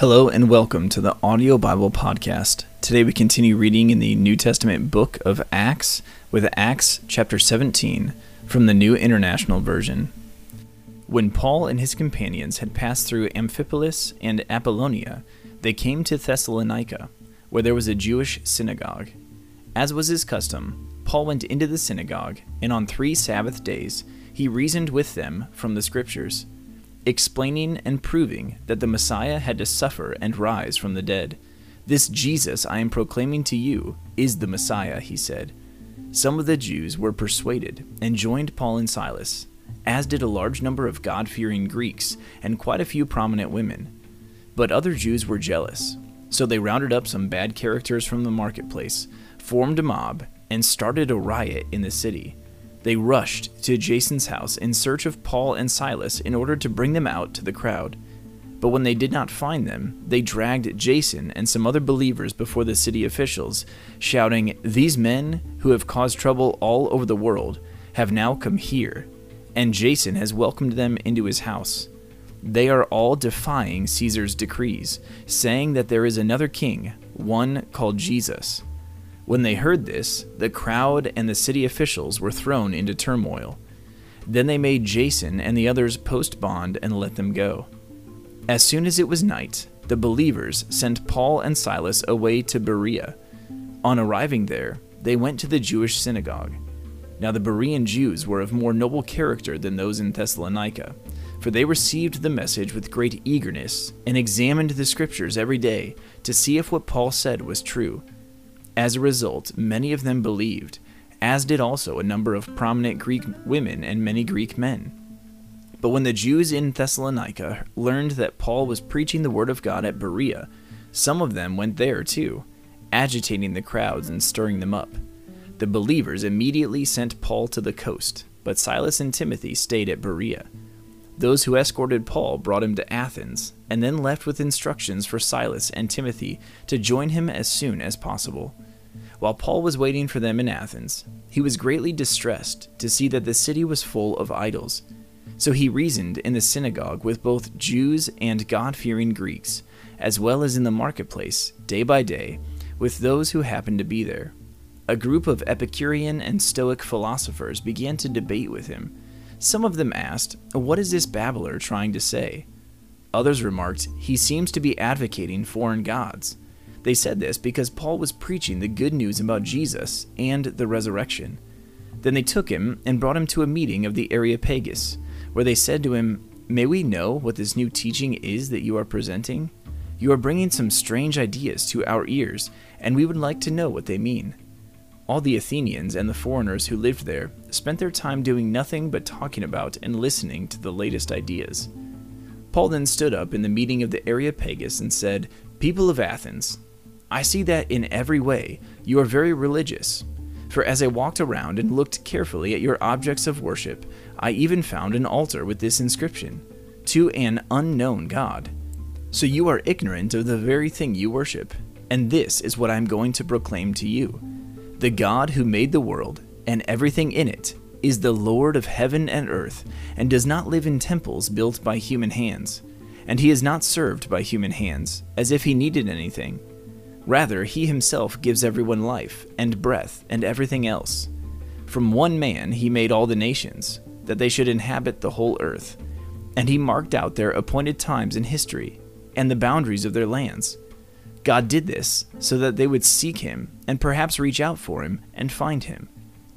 Hello and welcome to the Audio Bible Podcast. Today we continue reading in the New Testament book of Acts with Acts chapter 17 from the New International Version. When Paul and his companions had passed through Amphipolis and Apollonia, they came to Thessalonica, where there was a Jewish synagogue. As was his custom, Paul went into the synagogue, and on three Sabbath days he reasoned with them from the Scriptures explaining and proving that the Messiah had to suffer and rise from the dead. This Jesus I am proclaiming to you is the Messiah, he said. Some of the Jews were persuaded and joined Paul and Silas, as did a large number of God fearing Greeks and quite a few prominent women. But other Jews were jealous, so they rounded up some bad characters from the marketplace, formed a mob, and started a riot in the city. They rushed to Jason's house in search of Paul and Silas in order to bring them out to the crowd. But when they did not find them, they dragged Jason and some other believers before the city officials, shouting, These men, who have caused trouble all over the world, have now come here, and Jason has welcomed them into his house. They are all defying Caesar's decrees, saying that there is another king, one called Jesus. When they heard this, the crowd and the city officials were thrown into turmoil. Then they made Jason and the others post bond and let them go. As soon as it was night, the believers sent Paul and Silas away to Berea. On arriving there, they went to the Jewish synagogue. Now the Berean Jews were of more noble character than those in Thessalonica, for they received the message with great eagerness and examined the scriptures every day to see if what Paul said was true. As a result, many of them believed, as did also a number of prominent Greek women and many Greek men. But when the Jews in Thessalonica learned that Paul was preaching the word of God at Berea, some of them went there too, agitating the crowds and stirring them up. The believers immediately sent Paul to the coast, but Silas and Timothy stayed at Berea. Those who escorted Paul brought him to Athens, and then left with instructions for Silas and Timothy to join him as soon as possible. While Paul was waiting for them in Athens, he was greatly distressed to see that the city was full of idols. So he reasoned in the synagogue with both Jews and God fearing Greeks, as well as in the marketplace, day by day, with those who happened to be there. A group of Epicurean and Stoic philosophers began to debate with him some of them asked, What is this babbler trying to say? Others remarked, He seems to be advocating foreign gods. They said this because Paul was preaching the good news about Jesus and the resurrection. Then they took him and brought him to a meeting of the Areopagus, where they said to him, May we know what this new teaching is that you are presenting? You are bringing some strange ideas to our ears, and we would like to know what they mean. All the Athenians and the foreigners who lived there spent their time doing nothing but talking about and listening to the latest ideas. Paul then stood up in the meeting of the Areopagus and said, People of Athens, I see that in every way you are very religious. For as I walked around and looked carefully at your objects of worship, I even found an altar with this inscription To an unknown God. So you are ignorant of the very thing you worship, and this is what I am going to proclaim to you. The God who made the world and everything in it is the Lord of heaven and earth, and does not live in temples built by human hands. And he is not served by human hands, as if he needed anything. Rather, he himself gives everyone life, and breath, and everything else. From one man he made all the nations, that they should inhabit the whole earth. And he marked out their appointed times in history, and the boundaries of their lands God did this so that they would seek him and perhaps reach out for him and find him,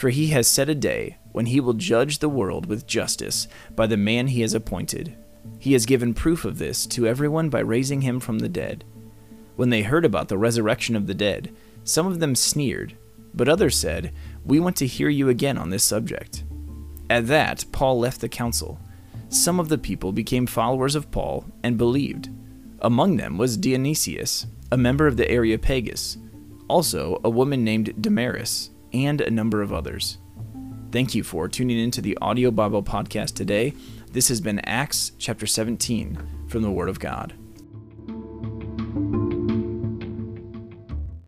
For he has set a day when he will judge the world with justice by the man he has appointed. He has given proof of this to everyone by raising him from the dead. When they heard about the resurrection of the dead, some of them sneered, but others said, We want to hear you again on this subject. At that, Paul left the council. Some of the people became followers of Paul and believed. Among them was Dionysius, a member of the Areopagus, also a woman named Damaris, and a number of others. Thank you for tuning in to the Audio Bible Podcast today. This has been Acts chapter 17 from the Word of God.